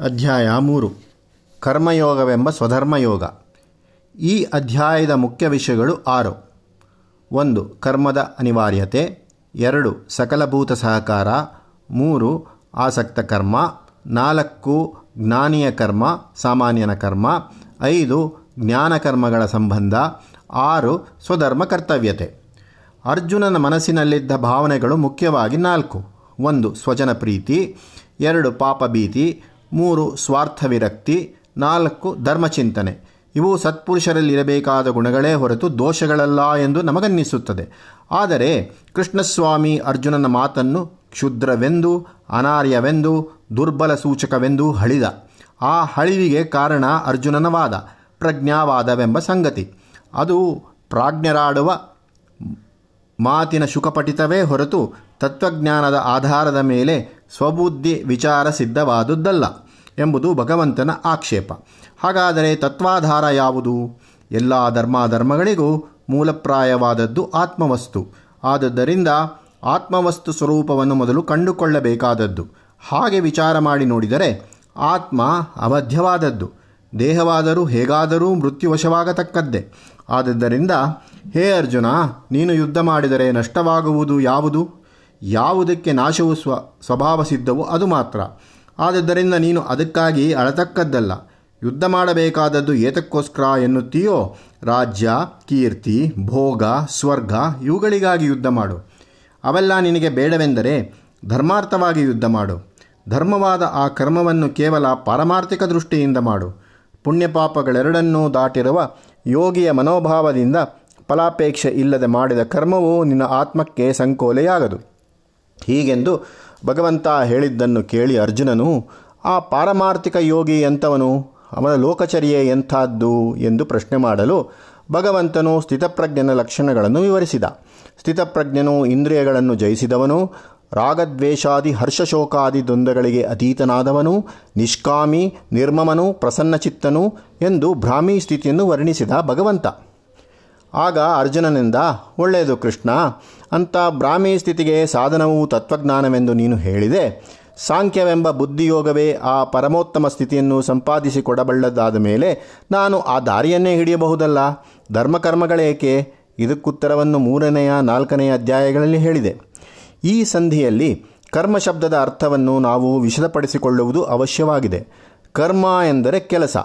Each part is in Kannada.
ಅಧ್ಯಾಯ ಮೂರು. ಕರ್ಮಯೋಗವೆಂಬ ಸ್ವಧರ್ಮಯೋಗ. ಈ ಅಧ್ಯಾಯದ ಮುಖ್ಯ ವಿಷಯಗಳು ಆರು. ಒಂದು, ಕರ್ಮದ ಅನಿವಾರ್ಯತೆ. ಎರಡು, ಸಕಲಭೂತ ಸಹಕಾರ. ಮೂರು, ಆಸಕ್ತ ಕರ್ಮ. ನಾಲ್ಕು, ಜ್ಞಾನಿಯ ಕರ್ಮ, ಸಾಮಾನ್ಯನ ಕರ್ಮ. ಐದು ಜ್ಞಾನಕರ್ಮಗಳ ಸಂಬಂಧ. ಆರು, ಸ್ವಧರ್ಮ ಕರ್ತವ್ಯತೆ. ಅರ್ಜುನನ ಮನಸ್ಸಿನಲ್ಲಿದ್ದ ಭಾವನೆಗಳು ಮುಖ್ಯವಾಗಿ ನಾಲ್ಕು. ಒಂದು, ಸ್ವಜನ ಪ್ರೀತಿ. ಎರಡು, ಪಾಪ ಭೀತಿ. ಮೂರು ಸ್ವಾರ್ಥ ವಿರಕ್ತಿ ನಾಲ್ಕು ಧರ್ಮಚಿಂತನೆ. ಇವು ಸತ್ಪುರುಷರಲ್ಲಿರಬೇಕಾದ ಗುಣಗಳೇ ಹೊರತು ದೋಷಗಳಲ್ಲ ಎಂದು ನಮಗನ್ನಿಸುತ್ತದೆ. ಆದರೆ ಕೃಷ್ಣಸ್ವಾಮಿ ಅರ್ಜುನನ ಮಾತನ್ನು ಕ್ಷುದ್ರವೆಂದು, ಅನಾರ್ಯವೆಂದು, ದುರ್ಬಲ ಸೂಚಕವೆಂದು ಹಳಿದ. ಆ ಹಳಿವಿಗೆ ಕಾರಣ ಅರ್ಜುನನ ವಾದ, ಪ್ರಜ್ಞಾವಾದವೆಂಬ ಸಂಗತಿ. ಅದು ಪ್ರಾಜ್ಞರಾಡುವ ಮಾತಿನ ಶುಕಪಟಿತವೇ ಹೊರತು ತತ್ವಜ್ಞಾನದ ಆಧಾರದ ಮೇಲೆ ಸ್ವಬುದ್ಧಿ ವಿಚಾರ ಸಿದ್ಧವಾದುದ್ದಲ್ಲ ಎಂಬುದು ಭಗವಂತನ ಆಕ್ಷೇಪ. ಹಾಗಾದರೆ ತತ್ವಾಧಾರ ಯಾವುದು? ಎಲ್ಲ ಧರ್ಮಾಧರ್ಮಗಳಿಗೂ ಮೂಲಪ್ರಾಯವಾದದ್ದು ಆತ್ಮವಸ್ತು. ಆದದ್ದರಿಂದ ಆತ್ಮವಸ್ತು ಸ್ವರೂಪವನ್ನು ಮೊದಲು ಕಂಡುಕೊಳ್ಳಬೇಕಾದದ್ದು. ಹಾಗೆ ವಿಚಾರ ಮಾಡಿ ನೋಡಿದರೆ ಆತ್ಮ ಅವಧ್ಯವಾದದ್ದು ದೇಹವಾದರೂ ಹೇಗಾದರೂ ಮೃತ್ಯುವಶವಾಗತಕ್ಕದ್ದೇ. ಆದ್ದರಿಂದ, ಹೇ ಅರ್ಜುನ, ನೀನು ಯುದ್ಧ ಮಾಡಿದರೆ ನಷ್ಟವಾಗುವುದು ಯಾವುದು? ಯಾವುದಕ್ಕೆ ನಾಶವು ಸ್ವ, ಸ್ವಭಾವ ಸಿದ್ಧವೋ ಅದು ಮಾತ್ರ. ಆದದ್ದರಿಂದ ನೀನು ಅದಕ್ಕಾಗಿ ಅಳತಕ್ಕದ್ದಲ್ಲ. ಯುದ್ಧ ಮಾಡಬೇಕಾದದ್ದು ಏತಕ್ಕೋಸ್ಕರ ಎನ್ನುತ್ತೀಯೋ? ರಾಜ್ಯ, ಕೀರ್ತಿ, ಭೋಗ, ಸ್ವರ್ಗ ಇವುಗಳಿಗಾಗಿ ಯುದ್ಧ ಮಾಡು. ಅವೆಲ್ಲ ನಿನಗೆ ಬೇಡವೆಂದರೆ ಧರ್ಮಾರ್ಥವಾಗಿ ಯುದ್ಧ ಮಾಡು. ಧರ್ಮವಾದ ಆ ಕರ್ಮವನ್ನು ಕೇವಲ ಪಾರಮಾರ್ಥಿಕ ದೃಷ್ಟಿಯಿಂದ ಮಾಡು. ಪುಣ್ಯಪಾಪಗಳೆರಡನ್ನೂ ದಾಟಿರುವ ಯೋಗಿಯ ಮನೋಭಾವದಿಂದ ಫಲಾಪೇಕ್ಷೆ ಇಲ್ಲದೆ ಮಾಡಿದ ಕರ್ಮವು ನಿನ್ನ ಆತ್ಮಕ್ಕೆ ಸಂಕೋಲೆಯಾಗದು. ಹೀಗೆಂದು ಭಗವಂತ ಹೇಳಿದ್ದನ್ನು ಕೇಳಿ ಅರ್ಜುನನು, ಆ ಪಾರಮಾರ್ಥಿಕ ಯೋಗಿ ಎಂಥವನು? ಅವನ ಲೋಕಚರ್ಯೆ ಎಂಥದ್ದು? ಎಂದು ಪ್ರಶ್ನೆ ಮಾಡಲು ಭಗವಂತನು ಸ್ಥಿತಪ್ರಜ್ಞನ ಲಕ್ಷಣಗಳನ್ನು ವಿವರಿಸಿದ. ಸ್ಥಿತಪ್ರಜ್ಞನು ಇಂದ್ರಿಯಗಳನ್ನು ಜಯಿಸಿದವನು, ರಾಗದ್ವೇಷಾದಿ ಹರ್ಷಶೋಕಾದಿ ದ್ವಂದ್ವಗಳಿಗೆ ಅತೀತನಾದವನು, ನಿಷ್ಕಾಮಿ, ನಿರ್ಮಮನು, ಪ್ರಸನ್ನಚಿತ್ತನು ಎಂದು ಭ್ರಾಮಿ ಸ್ಥಿತಿಯನ್ನು ವರ್ಣಿಸಿದ ಭಗವಂತ. ಆಗ ಅರ್ಜುನನಿಂದ, ಒಳ್ಳೆಯದು ಕೃಷ್ಣ, ಅಂಥ ಬ್ರಾಹ್ಮಿ ಸ್ಥಿತಿಗೆ ಸಾಧನವು ತತ್ವಜ್ಞಾನವೆಂದು ನೀನು ಹೇಳಿದೆ. ಸಾಂಖ್ಯವೆಂಬ ಬುದ್ಧಿಯೋಗವೇ ಆ ಪರಮೋತ್ತಮ ಸ್ಥಿತಿಯನ್ನು ಸಂಪಾದಿಸಿಕೊಡಬಲ್ಲದಾದ ಮೇಲೆ ನಾನು ಆ ದಾರಿಯನ್ನೇ ಹಿಡಿಯಬಹುದಲ್ಲ? ಧರ್ಮಕರ್ಮಗಳೇಕೆ? ಇದಕ್ಕುತ್ತರವನ್ನು ಮೂರನೆಯ, ನಾಲ್ಕನೆಯ ಅಧ್ಯಾಯಗಳಲ್ಲಿ ಹೇಳಿದೆ. ಈ ಸಂಧಿಯಲ್ಲಿ ಕರ್ಮ ಶಬ್ದದ ಅರ್ಥವನ್ನು ನಾವು ವಿಶದಪಡಿಸಿಕೊಳ್ಳುವುದು ಅವಶ್ಯವಾಗಿದೆ. ಕರ್ಮ ಎಂದರೆ ಕೆಲಸ.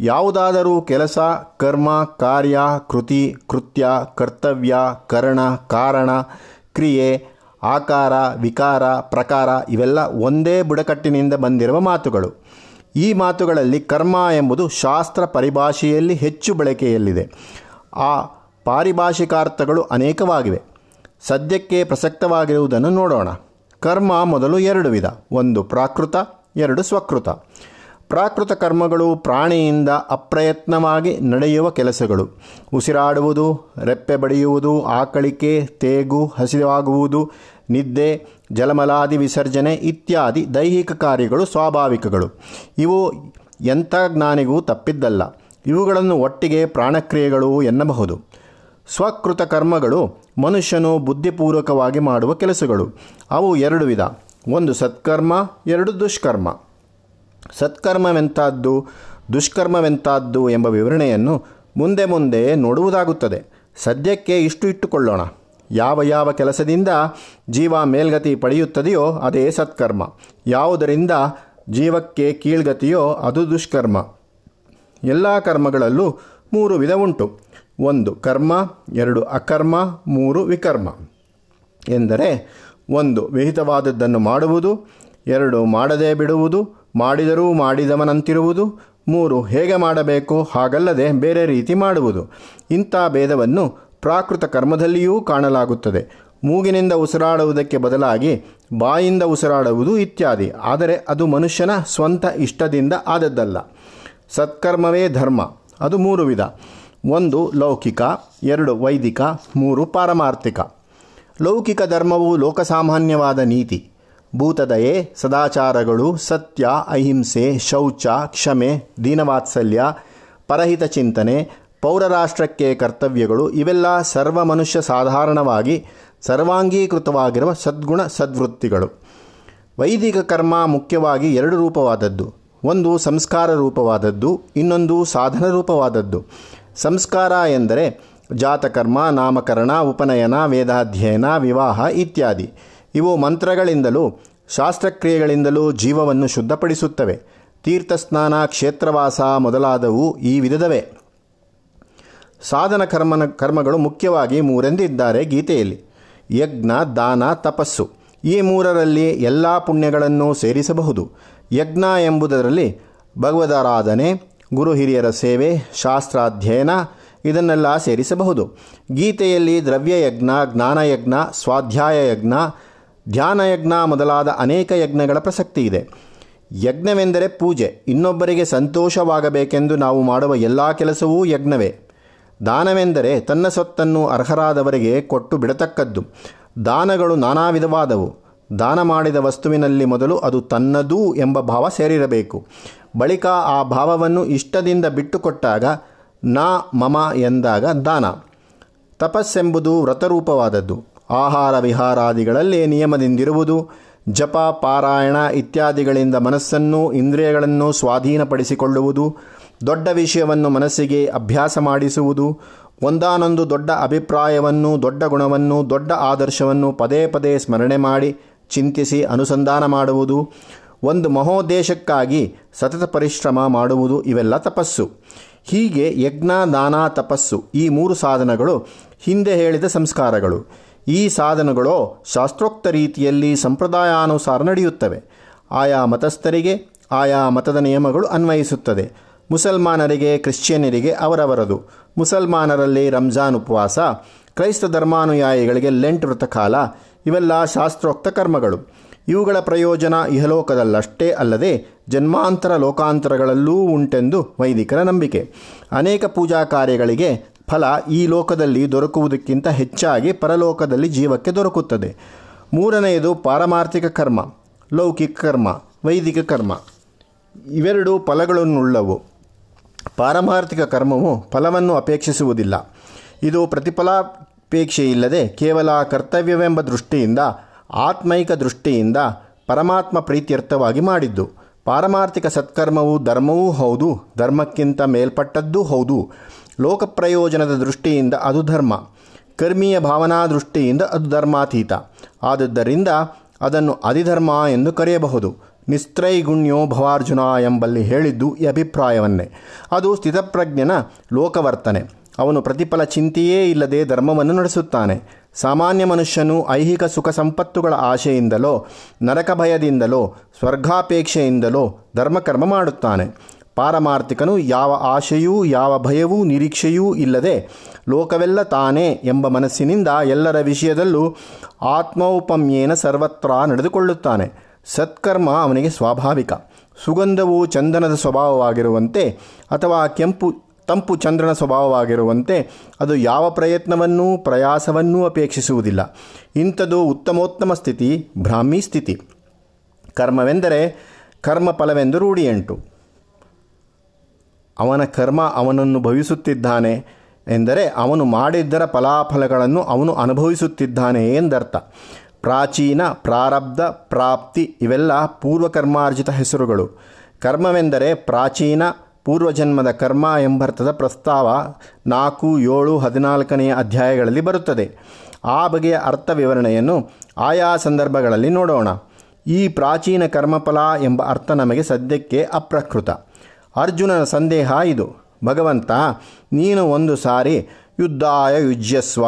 ಯಾವುದಾದರೂ ಕೆಲಸ, ಕರ್ಮ, ಕಾರ್ಯ, ಕೃತಿ, ಕೃತ್ಯ, ಕರ್ತವ್ಯ, ಕರಣ, ಕಾರಣ, ಕ್ರಿಯೆ, ಆಕಾರ, ವಿಕಾರ, ಪ್ರಕಾರ ಇವೆಲ್ಲ ಒಂದೇ ಬುಡಕಟ್ಟಿನಿಂದ ಬಂದಿರುವ ಮಾತುಗಳು. ಈ ಮಾತುಗಳಲ್ಲಿ ಕರ್ಮ ಎಂಬುದು ಶಾಸ್ತ್ರ ಪರಿಭಾಷೆಯಲ್ಲಿ ಹೆಚ್ಚು ಬಳಕೆಯಲ್ಲಿದೆ. ಆ ಪಾರಿಭಾಷಿಕಾರ್ಥಗಳು ಅನೇಕವಾಗಿವೆ. ಸದ್ಯಕ್ಕೆ ಪ್ರಸಕ್ತವಾಗಿರುವುದನ್ನು ನೋಡೋಣ. ಕರ್ಮ ಮೊದಲು ಎರಡು ವಿಧ, ಒಂದು ಪ್ರಾಕೃತ, ಎರಡು ಸ್ವಕೃತ. ಪ್ರಾಕೃತ ಕರ್ಮಗಳು ಪ್ರಾಣಿಯಿಂದ ಅಪ್ರಯತ್ನವಾಗಿ ನಡೆಯುವ ಕೆಲಸಗಳು. ಉಸಿರಾಡುವುದು, ರೆಪ್ಪೆ ಬಡಿಯುವುದು, ಆಕಳಿಕೆ, ತೇಗು, ಹಸಿವಾಗುವುದು, ನಿದ್ದೆ, ಜಲಮಲಾದಿ ವಿಸರ್ಜನೆ ಇತ್ಯಾದಿ ದೈಹಿಕ ಕಾರ್ಯಗಳು ಸ್ವಾಭಾವಿಕಗಳು. ಇವು ಎಂಥ ಜ್ಞಾನಿಗೂ ತಪ್ಪಿದ್ದಲ್ಲ. ಇವುಗಳನ್ನು ಒಟ್ಟಿಗೆ ಪ್ರಾಣಕ್ರಿಯೆಗಳು ಎನ್ನಬಹುದು. ಸ್ವಕೃತ ಕರ್ಮಗಳು ಮನುಷ್ಯನು ಬುದ್ಧಿಪೂರ್ವಕವಾಗಿ ಮಾಡುವ ಕೆಲಸಗಳು. ಅವು ಎರಡು ವಿಧ. ಒಂದು ಸತ್ಕರ್ಮ, ಎರಡು ದುಷ್ಕರ್ಮ. ಸತ್ಕರ್ಮವೆಂಥದ್ದು, ದುಷ್ಕರ್ಮವೆಂಥದ್ದು ಎಂಬ ವಿವರಣೆಯನ್ನು ಮುಂದೆ ಮುಂದೆ ನೋಡುವುದಾಗುತ್ತದೆ. ಸದ್ಯಕ್ಕೆ ಇಷ್ಟು ಇಟ್ಟುಕೊಳ್ಳೋಣ. ಯಾವ ಯಾವ ಕೆಲಸದಿಂದ ಜೀವ ಮೇಲ್ಗತಿ ಪಡೆಯುತ್ತದೆಯೋ ಅದೇ ಸತ್ಕರ್ಮ. ಯಾವುದರಿಂದ ಜೀವಕ್ಕೆ ಕೀಳ್ಗತಿಯೋ ಅದು ದುಷ್ಕರ್ಮ. ಎಲ್ಲ ಕರ್ಮಗಳಲ್ಲೂ ಮೂರು ವಿಧ ಉಂಟು. ಒಂದು ಕರ್ಮ, ಎರಡು ಅಕರ್ಮ, ಮೂರು ವಿಕರ್ಮ. ಎಂದರೆ, ಒಂದು ವಿಹಿತವಾದದ್ದನ್ನು ಮಾಡುವುದು, ಎರಡು ಮಾಡದೇ ಬಿಡುವುದು ಮಾಡಿದರೂ ಮಾಡಿದವನಂತಿರುವುದು, ಮೂರು ಹೇಗೆ ಮಾಡಬೇಕು ಹಾಗಲ್ಲದೆ ಬೇರೆ ರೀತಿ ಮಾಡುವುದು. ಇಂಥ ಭೇದವನ್ನು ಪ್ರಾಕೃತ ಕರ್ಮದಲ್ಲಿಯೂ ಕಾಣಲಾಗುತ್ತದೆ. ಮೂಗಿನಿಂದ ಉಸಿರಾಡುವುದಕ್ಕೆ ಬದಲಾಗಿ ಬಾಯಿಂದ ಉಸಿರಾಡುವುದು ಇತ್ಯಾದಿ. ಆದರೆ ಅದು ಮನುಷ್ಯನ ಸ್ವಂತ ಇಷ್ಟದಿಂದ ಆದದ್ದಲ್ಲ. ಸತ್ಕರ್ಮವೇ ಧರ್ಮ. ಅದು ಮೂರು ವಿಧ. ಒಂದು ಲೌಕಿಕ, ಎರಡು ವೈದಿಕ, ಮೂರು ಪಾರಮಾರ್ಥಿಕ. ಲೌಕಿಕ ಧರ್ಮವು ಲೋಕಸಾಮಾನ್ಯವಾದ ನೀತಿ. ಭೂತದಯೆ, ಸದಾಚಾರಗಳು, ಸತ್ಯ, ಅಹಿಂಸೆ, ಶೌಚ, ಕ್ಷಮೆ, ದೀನವಾತ್ಸಲ್ಯ, ಪರಹಿತ ಚಿಂತನೆ, ಪೌರರಾಷ್ಟ್ರಕ್ಕೆ ಕರ್ತವ್ಯಗಳು, ಇವೆಲ್ಲ ಸರ್ವ ಮನುಷ್ಯ ಸಾಧಾರಣವಾಗಿ ಸರ್ವಾಂಗೀಕೃತವಾಗಿರುವ ಸದ್ಗುಣ ಸದ್ವೃತ್ತಿಗಳು. ವೈದಿಕ ಕರ್ಮ ಮುಖ್ಯವಾಗಿ ಎರಡು ರೂಪವಾದದ್ದು. ಒಂದು ಸಂಸ್ಕಾರ ರೂಪವಾದದ್ದು, ಇನ್ನೊಂದು ಸಾಧನ ರೂಪವಾದದ್ದು. ಸಂಸ್ಕಾರ ಎಂದರೆ ಜಾತಕರ್ಮ, ನಾಮಕರಣ, ಉಪನಯನ, ವೇದಾಧ್ಯಯನ, ವಿವಾಹ ಇತ್ಯಾದಿ. ಇವು ಮಂತ್ರಗಳಿಂದಲೂ ಶಾಸ್ತ್ರಕ್ರಿಯೆಗಳಿಂದಲೂ ಜೀವವನ್ನು ಶುದ್ಧಪಡಿಸುತ್ತವೆ. ತೀರ್ಥಸ್ನಾನ, ಕ್ಷೇತ್ರವಾಸ ಮೊದಲಾದವು ಈ ವಿಧದವೇ. ಸಾಧನ ಕರ್ಮನ ಕರ್ಮಗಳು ಮುಖ್ಯವಾಗಿ ಮೂರೆಂದಿದ್ದಾರೆ ಗೀತೆಯಲ್ಲಿ. ಯಜ್ಞ, ದಾನ, ತಪಸ್ಸು. ಈ ಮೂರರಲ್ಲಿ ಎಲ್ಲ ಪುಣ್ಯಗಳನ್ನು ಸೇರಿಸಬಹುದು. ಯಜ್ಞ ಎಂಬುದರಲ್ಲಿ ಭಗವದಾರಾಧನೆ, ಗುರು ಹಿರಿಯರ ಸೇವೆ, ಶಾಸ್ತ್ರಾಧ್ಯಯನ ಇದನ್ನೆಲ್ಲ ಸೇರಿಸಬಹುದು. ಗೀತೆಯಲ್ಲಿ ದ್ರವ್ಯಯಜ್ಞ, ಜ್ಞಾನಯಜ್ಞ ಸ್ವಾಧ್ಯಾಯ ಯಜ್ಞ ಧ್ಯಾನಯಜ್ಞ ಮೊದಲಾದ ಅನೇಕ ಯಜ್ಞಗಳ ಪ್ರಸಕ್ತಿ ಇದೆ. ಯಜ್ಞವೆಂದರೆ ಪೂಜೆ. ಇನ್ನೊಬ್ಬರಿಗೆ ಸಂತೋಷವಾಗಬೇಕೆಂದು ನಾವು ಮಾಡುವ ಎಲ್ಲ ಕೆಲಸವೂ ಯಜ್ಞವೇ. ದಾನವೆಂದರೆ ತನ್ನ ಸೊತ್ತನ್ನು ಅರ್ಹರಾದವರಿಗೆ ಕೊಟ್ಟು ಬಿಡತಕ್ಕದ್ದು. ದಾನಗಳು ನಾನಾ ವಿಧವಾದವು. ದಾನ ಮಾಡಿದ ವಸ್ತುವಿನಲ್ಲಿ ಮೊದಲು ಅದು ತನ್ನದೂ ಎಂಬ ಭಾವ ಸೇರಿರಬೇಕು. ಬಳಿಕ ಆ ಭಾವವನ್ನು ಇಷ್ಟದಿಂದ ಬಿಟ್ಟುಕೊಟ್ಟಾಗ, ನಾ ಮಮ ಎಂದಾಗ ದಾನ. ತಪಸ್ಸೆಂಬುದು ವ್ರತರೂಪವಾದದ್ದು. ಆಹಾರ ವಿಹಾರಾದಿಗಳಲ್ಲಿ ನಿಯಮದಿಂದಿರುವುದು. ಜಪ, ಪಾರಾಯಣ ಇತ್ಯಾದಿಗಳಿಂದ ಮನಸ್ಸನ್ನು, ಇಂದ್ರಿಯಗಳನ್ನು ಸ್ವಾಧೀನಪಡಿಸಿಕೊಳ್ಳುವುದು. ದೊಡ್ಡ ವಿಷಯವನ್ನು ಮನಸ್ಸಿಗೆ ಅಭ್ಯಾಸ ಮಾಡಿಸುವುದು. ಒಂದಾನೊಂದು ದೊಡ್ಡ ಅಭಿಪ್ರಾಯವನ್ನು, ದೊಡ್ಡ ಗುಣವನ್ನು, ದೊಡ್ಡ ಆದರ್ಶವನ್ನು ಪದೇ ಪದೇ ಸ್ಮರಣೆ ಮಾಡಿ ಚಿಂತಿಸಿ ಅನುಸಂಧಾನ ಮಾಡುವುದು. ಒಂದು ಮಹೋದ್ದೇಶಕ್ಕಾಗಿ ಸತತ ಪರಿಶ್ರಮ ಮಾಡುವುದು ಇವೆಲ್ಲ ತಪಸ್ಸು. ಹೀಗೆ ಯಜ್ಞ, ದಾನ, ತಪಸ್ಸು ಈ ಮೂರು ಸಾಧನಗಳು ಹಿಂದೆ ಹೇಳಿದ ಸಂಸ್ಕಾರಗಳು. ಈ ಸಾಧನಗಳು ಶಾಸ್ತ್ರೋಕ್ತ ರೀತಿಯಲ್ಲಿ ಸಂಪ್ರದಾಯಾನುಸಾರ ನಡೆಯುತ್ತವೆ. ಆಯಾ ಮತಸ್ಥರಿಗೆ ಆಯಾ ಮತದ ನಿಯಮಗಳು ಅನ್ವಯಿಸುತ್ತದೆ. ಮುಸಲ್ಮಾನರಿಗೆ ಕ್ರಿಶ್ಚಿಯನ್ನರಿಗೆ ಅವರವರದು. ಮುಸಲ್ಮಾನರಲ್ಲಿ ರಂಜಾನ್ ಉಪವಾಸ, ಕ್ರೈಸ್ತ ಧರ್ಮಾನುಯಾಯಿಗಳಿಗೆ ಲೆಂಟ್ ವೃತಕಾಲ ಇವೆಲ್ಲ ಶಾಸ್ತ್ರೋಕ್ತ ಕರ್ಮಗಳು. ಇವುಗಳ ಪ್ರಯೋಜನ ಇಹಲೋಕದಲ್ಲಷ್ಟೇ ಅಲ್ಲದೆ ಜನ್ಮಾಂತರ ಲೋಕಾಂತರಗಳಲ್ಲೂ ಉಂಟೆಂದು ವೈದಿಕರ ನಂಬಿಕೆ. ಅನೇಕ ಪೂಜಾ ಕಾರ್ಯಗಳಿಗೆ ಫಲ ಈ ಲೋಕದಲ್ಲಿ ದೊರಕುವುದಕ್ಕಿಂತ ಹೆಚ್ಚಾಗಿ ಪರಲೋಕದಲ್ಲಿ ಜೀವಕ್ಕೆ ದೊರಕುತ್ತದೆ. ಮೂರನೆಯದು ಪಾರಮಾರ್ಥಿಕ ಕರ್ಮ, ಲೌಕಿಕ ಕರ್ಮ, ವೈದಿಕ ಕರ್ಮ. ಇವೆರಡು ಫಲಗಳನ್ನುಳ್ಳವು. ಪಾರಮಾರ್ಥಿಕ ಕರ್ಮವು ಫಲವನ್ನು ಅಪೇಕ್ಷಿಸುವುದಿಲ್ಲ. ಇದು ಪ್ರತಿಫಲಾಪೇಕ್ಷೆಯಿಲ್ಲದೆ ಕೇವಲ ಕರ್ತವ್ಯವೆಂಬ ದೃಷ್ಟಿಯಿಂದ, ಆತ್ಮೈಕ ದೃಷ್ಟಿಯಿಂದ ಪರಮಾತ್ಮ ಪ್ರೀತ್ಯರ್ಥವಾಗಿ ಮಾಡಿದ್ದು. ಪಾರಮಾರ್ಥಿಕ ಸತ್ಕರ್ಮವು ಧರ್ಮವೂ ಹೌದು, ಧರ್ಮಕ್ಕಿಂತ ಮೇಲ್ಪಟ್ಟದ್ದೂ ಹೌದು. ಲೋಕಪ್ರಯೋಜನದ ದೃಷ್ಟಿಯಿಂದ ಅದು ಧರ್ಮ, ಕರ್ಮೀಯ ಭಾವನಾ ದೃಷ್ಟಿಯಿಂದ ಅದು ಧರ್ಮಾತೀತ. ಆದದ್ದರಿಂದ ಅದನ್ನು ಅಧಿಧರ್ಮ ಎಂದು ಕರೆಯಬಹುದು. ನಿಸ್ತ್ರೈಗುಣ್ಯೋ ಭವಾರ್ಜುನ ಎಂಬಲ್ಲಿ ಹೇಳಿದ್ದು ಈ ಅಭಿಪ್ರಾಯವನ್ನೇ. ಅದು ಸ್ಥಿತಪ್ರಜ್ಞನ ಲೋಕವರ್ತನೆ. ಅವನು ಪ್ರತಿಫಲ ಚಿಂತೆಯೇ ಇಲ್ಲದೆ ಧರ್ಮವನ್ನು ನಡೆಸುತ್ತಾನೆ. ಸಾಮಾನ್ಯ ಮನುಷ್ಯನು ಐಹಿಕ ಸುಖ ಸಂಪತ್ತುಗಳ ಆಶೆಯಿಂದಲೋ, ನರಕ ಭಯದಿಂದಲೋ, ಸ್ವರ್ಗಾಪೇಕ್ಷೆಯಿಂದಲೋ ಧರ್ಮಕರ್ಮ ಮಾಡುತ್ತಾನೆ. ಪಾರಮಾರ್ಥಿಕನು ಯಾವ ಆಶೆಯೂ, ಯಾವ ಭಯವೂ, ನಿರೀಕ್ಷೆಯೂ ಇಲ್ಲದೆ ಲೋಕವೆಲ್ಲ ತಾನೇ ಎಂಬ ಮನಸ್ಸಿನಿಂದ ಎಲ್ಲರ ವಿಷಯದಲ್ಲೂ ಆತ್ಮೌಪಮ್ಯೇನ ಸರ್ವತ್ರ ನಡೆದುಕೊಳ್ಳುತ್ತಾನೆ. ಸತ್ಕರ್ಮ ಅವನಿಗೆ ಸ್ವಾಭಾವಿಕ. ಸುಗಂಧವು ಚಂದನದ ಸ್ವಭಾವವಾಗಿರುವಂತೆ ಅಥವಾ ಕೆಂಪು, ತಂಪು ಚಂದ್ರನ ಸ್ವಭಾವವಾಗಿರುವಂತೆ ಅದು ಯಾವ ಪ್ರಯತ್ನವನ್ನೂ, ಪ್ರಯಾಸವನ್ನೂ ಅಪೇಕ್ಷಿಸುವುದಿಲ್ಲ. ಇಂಥದ್ದು ಉತ್ತಮೋತ್ತಮ ಸ್ಥಿತಿ, ಬ್ರಾಹ್ಮಿ ಸ್ಥಿತಿ. ಕರ್ಮವೆಂದರೆ ಕರ್ಮಫಲವೆಂದು ರೂಢಿಯಂಟು. ಅವನ ಕರ್ಮ ಅವನನ್ನು ಭವಿಸುತ್ತಿದ್ದಾನೆ ಎಂದರೆ ಅವನು ಮಾಡಿದ್ದರ ಫಲಾಫಲಗಳನ್ನು ಅವನು ಅನುಭವಿಸುತ್ತಿದ್ದಾನೆ ಎಂದರ್ಥ. ಪ್ರಾಚೀನ, ಪ್ರಾರಬ್ಧ, ಪ್ರಾಪ್ತಿ ಇವೆಲ್ಲ ಪೂರ್ವಕರ್ಮಾರ್ಜಿತ ಹೆಸರುಗಳು. ಕರ್ಮವೆಂದರೆ ಪ್ರಾಚೀನ, ಪೂರ್ವಜನ್ಮದ ಕರ್ಮ ಎಂಬರ್ಥದ ಪ್ರಸ್ತಾವ ನಾಲ್ಕು, ಏಳು, ಹದಿನಾಲ್ಕನೆಯ ಅಧ್ಯಾಯಗಳಲ್ಲಿ ಬರುತ್ತದೆ. ಆ ಬಗೆಯ ಅರ್ಥ ವಿವರಣೆಯನ್ನು ಆಯಾ ಸಂದರ್ಭಗಳಲ್ಲಿ ನೋಡೋಣ. ಈ ಪ್ರಾಚೀನ ಕರ್ಮಫಲ ಎಂಬ ಅರ್ಥ ನಮಗೆ ಸದ್ಯಕ್ಕೆ ಅಪ್ರಕೃತ. ಅರ್ಜುನನ ಸಂದೇಹ ಇದು. ಭಗವಂತ, ನೀನು ಒಂದು ಸಾರಿ ಯುದ್ಧಾಯ ಯುಜ್ಯಸ್ವ,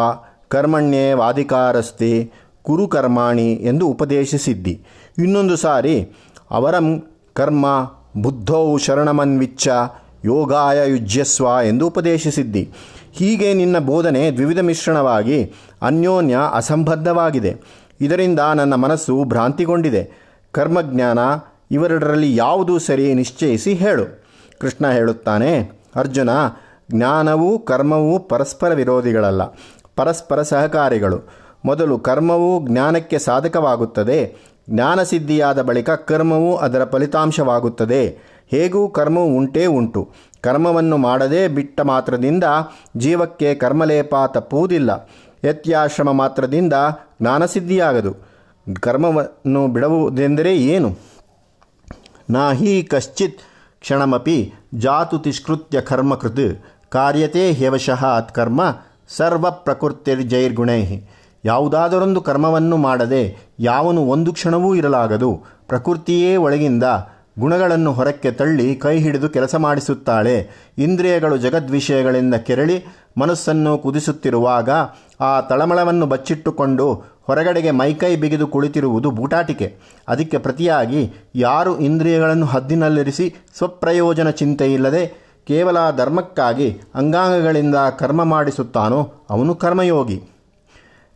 ಕರ್ಮಣ್ಯೇ ವಾಧಿಕಾರಸ್ತಿ ಕುರುಕರ್ಮಾಣಿ ಎಂದು ಉಪದೇಶಿಸಿದ್ದಿ. ಇನ್ನೊಂದು ಸಾರಿ ಅವರಂ ಕರ್ಮ ಬುದ್ಧೌ ಶರಣಮನ್ವಿಚ್ಚ ಯೋಗಾಯ ಯುಜ್ಯಸ್ವ ಎಂದು ಉಪದೇಶಿಸಿದ್ದಿ. ಹೀಗೆ ನಿನ್ನ ಬೋಧನೆ ದ್ವಿವಿಧ ಮಿಶ್ರಣವಾಗಿ ಅನ್ಯೋನ್ಯ ಅಸಂಬದ್ಧವಾಗಿದೆ. ಇದರಿಂದ ನನ್ನ ಮನಸ್ಸು ಭ್ರಾಂತಿಗೊಂಡಿದೆ. ಕರ್ಮಜ್ಞಾನ, ಇವೆರಡರಲ್ಲಿ ಯಾವುದು ಸರಿ ನಿಶ್ಚಯಿಸಿ ಹೇಳು. ಕೃಷ್ಣ ಹೇಳುತ್ತಾನೆ, ಅರ್ಜುನ, ಜ್ಞಾನವೂ ಕರ್ಮವೂ ಪರಸ್ಪರ ವಿರೋಧಿಗಳಲ್ಲ, ಪರಸ್ಪರ ಸಹಕಾರಿಗಳು. ಮೊದಲು ಕರ್ಮವು ಜ್ಞಾನಕ್ಕೆ ಸಾಧಕವಾಗುತ್ತದೆ, ಜ್ಞಾನಸಿದ್ಧಿಯಾದ ಬಳಿಕ ಕರ್ಮವು ಅದರ ಫಲಿತಾಂಶವಾಗುತ್ತದೆ. ಹೇಗೂ ಕರ್ಮವು ಉಂಟೇ ಉಂಟು. ಕರ್ಮವನ್ನು ಮಾಡದೇ ಬಿಟ್ಟ ಮಾತ್ರದಿಂದ ಜೀವಕ್ಕೆ ಕರ್ಮಲೇಪ ತಪ್ಪುವುದಿಲ್ಲ ಯತ್ಯಾಶ್ರಮ ಮಾತ್ರದಿಂದ ಜ್ಞಾನಸಿದ್ಧಿಯಾಗದು. ಕರ್ಮವನ್ನು ಬಿಡುವುದೆಂದರೆ ಏನು? ನಾ ಹಿ ಕಶ್ಚಿತ್ ಕ್ಷಣಮಪಿ ಜಾತು ತಿಷ್ಕೃತ್ಯ ಕರ್ಮಕೃತ್ ಕಾರ್ಯತೆ ಹ್ಯವಶಃ ಅತ್ಕರ್ಮ ಸರ್ವ ಪ್ರಕೃತಿರ್ಜೈರ್ಗುಣೈ ಯಾವುದಾದರೊಂದು ಕರ್ಮವನ್ನು ಮಾಡದೆ ಯಾವನು ಒಂದು ಕ್ಷಣವೂ ಇರಲಾಗದು, ಪ್ರಕೃತಿಯೇ ಒಳಗಿಂದ ಗುಣಗಳನ್ನು ಹೊರಕ್ಕೆ ತಳ್ಳಿ ಕೈ ಹಿಡಿದು ಕೆಲಸ ಮಾಡಿಸುತ್ತಾಳೆ, ಇಂದ್ರಿಯಗಳು ಜಗದ್ವಿಷಯಗಳಿಂದ ಕೆರಳಿ ಮನಸ್ಸನ್ನು ಕುದಿಸುತ್ತಿರುವಾಗ ಆ ತಳಮಳವನ್ನು ಬಚ್ಚಿಟ್ಟುಕೊಂಡು ಹೊರಗಡೆಗೆ ಮೈಕೈ ಬಿಗಿದು ಕುಳಿತಿರುವುದು ಬೂಟಾಟಿಕೆ. ಅದಕ್ಕೆ ಪ್ರತಿಯಾಗಿ ಯಾರು ಇಂದ್ರಿಯಗಳನ್ನು ಹದ್ದಿನಲ್ಲಿರಿಸಿ ಸ್ವಪ್ರಯೋಜನ ಚಿಂತೆಯಿಲ್ಲದೆ ಕೇವಲ ಧರ್ಮಕ್ಕಾಗಿ ಅಂಗಾಂಗಗಳಿಂದ ಕರ್ಮ ಮಾಡಿಸುತ್ತಾನೋ ಅವನು ಕರ್ಮಯೋಗಿ.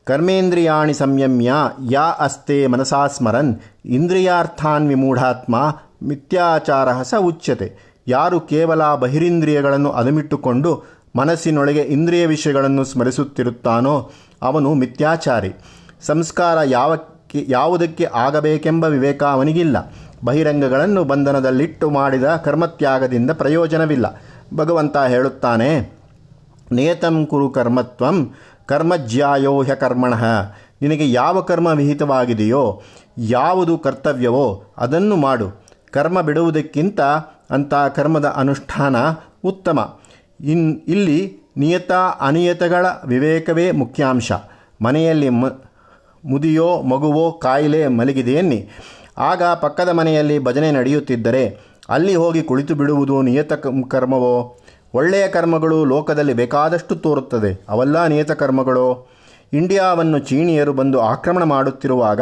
ಕರ್ಮೇಂದ್ರಿಯಾಣಿ ಸಂಯಮ್ಯ ಯಾ ಅಸ್ತೆ ಮನಸಾ ಸ್ಮರನ್ ಇಂದ್ರಿಯಾರ್ಥಾನ್ ವಿಮೂಢಾತ್ಮ ಮಿಥ್ಯಾಚಾರ ಸ ಉಚ್ಯತೆ. ಯಾರು ಕೇವಲ ಬಹಿರಿಂದ್ರಿಯಗಳನ್ನು ಅದುಮಿಟ್ಟುಕೊಂಡು ಮನಸ್ಸಿನೊಳಗೆ ಇಂದ್ರಿಯ ವಿಷಯಗಳನ್ನು ಸ್ಮರಿಸುತ್ತಿರುತ್ತಾನೋ ಅವನು ಮಿಥ್ಯಾಚಾರಿ. ಸಂಸ್ಕಾರ ಯಾವ ಯಾವುದಕ್ಕೆ ಆಗಬೇಕೆಂಬ ವಿವೇಕ ಅವನಿಗಿಲ್ಲ. ಬಹಿರಂಗಗಳನ್ನು ಬಂಧನದಲ್ಲಿಟ್ಟು ಮಾಡಿದ ಕರ್ಮತ್ಯಾಗದಿಂದ ಪ್ರಯೋಜನವಿಲ್ಲ. ಭಗವಂತ ಹೇಳುತ್ತಾನೆ, ನೇತಂ ಕುರು ಕರ್ಮತ್ವಂ, ಕರ್ಮಜ್ಯಾಯೋ ಹ್ಯ ಕರ್ಮಣಃ. ನಿನಗೆ ಯಾವ ಕರ್ಮ ವಿಹಿತವಾಗಿದೆಯೋ, ಯಾವುದು ಕರ್ತವ್ಯವೋ ಅದನ್ನು ಮಾಡು. ಕರ್ಮ ಬಿಡುವುದಕ್ಕಿಂತ ಅಂಥ ಕರ್ಮದ ಅನುಷ್ಠಾನ ಉತ್ತಮ. ಇನ್, ಇಲ್ಲಿ ನಿಯತ ಅನಿಯತಗಳ ವಿವೇಕವೇ ಮುಖ್ಯಾಂಶ. ಮನೆಯಲ್ಲಿ ಮ, ಮುದಿಯೋ ಮಗುವೋ ಕಾಯಿಲೆ ಮಲಗಿದೆಯನ್ನಿ ಆಗ ಪಕ್ಕದ ಮನೆಯಲ್ಲಿ ಭಜನೆ ನಡೆಯುತ್ತಿದ್ದರೆ, ಅಲ್ಲಿ ಹೋಗಿ ಕುಳಿತು ಬಿಡುವುದು ನಿಯತ ಕರ್ಮವೋ? ಒಳ್ಳೆಯ ಕರ್ಮಗಳು ಲೋಕದಲ್ಲಿ ಬೇಕಾದಷ್ಟು ತೋರುತ್ತದೆ. ಅವೆಲ್ಲ ನಿಯತ ಕರ್ಮಗಳು? ಇಂಡಿಯಾವನ್ನು ಚೀನಿಯರು ಬಂದು ಆಕ್ರಮಣ ಮಾಡುತ್ತಿರುವಾಗ,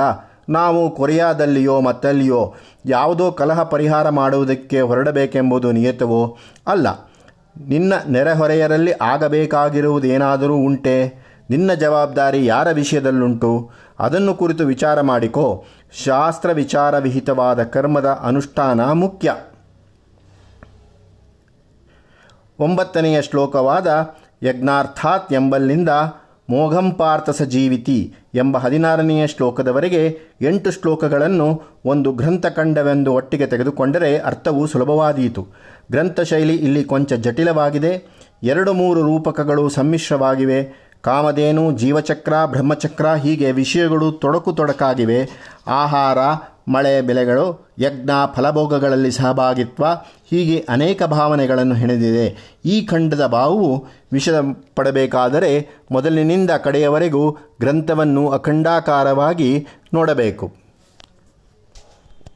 ನಾವು ಕೊರಿಯಾದಲ್ಲಿಯೋ ಮತ್ತಲ್ಲಿಯೋ ಯಾವುದೋ ಕಲಹ ಪರಿಹಾರ ಮಾಡುವುದಕ್ಕೆ ಹೊರಡಬೇಕೆಂಬುದು ನಿಯತವೋ? ಅಲ್ಲ. ನಿನ್ನ ನೆರೆಹೊರೆಯರಲ್ಲಿ ಆಗಬೇಕಾಗಿರುವುದೇನಾದರೂ ಉಂಟೆ. ನಿನ್ನ ಜವಾಬ್ದಾರಿ ಯಾರ ವಿಷಯದಲ್ಲುಂಟು? ಅದನ್ನು ಕುರಿತು ವಿಚಾರ ಮಾಡಿಕೋ. ಶಾಸ್ತ್ರ ವಿಚಾರ ವಿಹಿತವಾದ ಕರ್ಮದ ಅನುಷ್ಠಾನ ಮುಖ್ಯ. ಒಂಬತ್ತನೆಯ ಶ್ಲೋಕವಾದ ಯಜ್ಞಾರ್ಥಾತ್ ಎಂಬಲ್ಲಿಂದ ಮೋಘಂಪಾರ್ಥಸ ಜೀವಿತಿ ಎಂಬ ಹದಿನಾರನೆಯ ಶ್ಲೋಕದವರೆಗೆ ಎಂಟು ಶ್ಲೋಕಗಳನ್ನು ಒಂದು ಗ್ರಂಥಖಂಡವೆಂದು ಒಟ್ಟಿಗೆ ತೆಗೆದುಕೊಂಡರೆ ಅರ್ಥವು ಸುಲಭವಾದೀತು. ಗ್ರಂಥಶೈಲಿ ಇಲ್ಲಿ ಕೊಂಚ ಜಟಿಲವಾಗಿದೆ. ಎರಡು ಮೂರು ರೂಪಕಗಳು ಸಮ್ಮಿಶ್ರವಾಗಿವೆ. ಕಾಮಧೇನು, ಜೀವಚಕ್ರ, ಬ್ರಹ್ಮಚಕ್ರ ಹೀಗೆ ವಿಷಯಗಳು ತೊಡಕು ತೊಡಕಾಗಿವೆ. ಆಹಾರ, ಮಳೆ ಬೆಲೆಗಳು ಯಜ್ಞ, ಫಲಭೋಗಗಳಲ್ಲಿ ಸಹಭಾಗಿತ್ವ ಹೀಗೆ ಅನೇಕ ಭಾವನೆಗಳನ್ನು ಹೆಣೆದಿದೆ. ಈ ಖಂಡದ ಭಾವವು ವಿಷದ ಪಡಬೇಕಾದರೆ ಮೊದಲಿನಿಂದ ಕಡೆಯವರೆಗೂ ಗ್ರಂಥವನ್ನು ಅಖಂಡಾಕಾರವಾಗಿ ನೋಡಬೇಕು.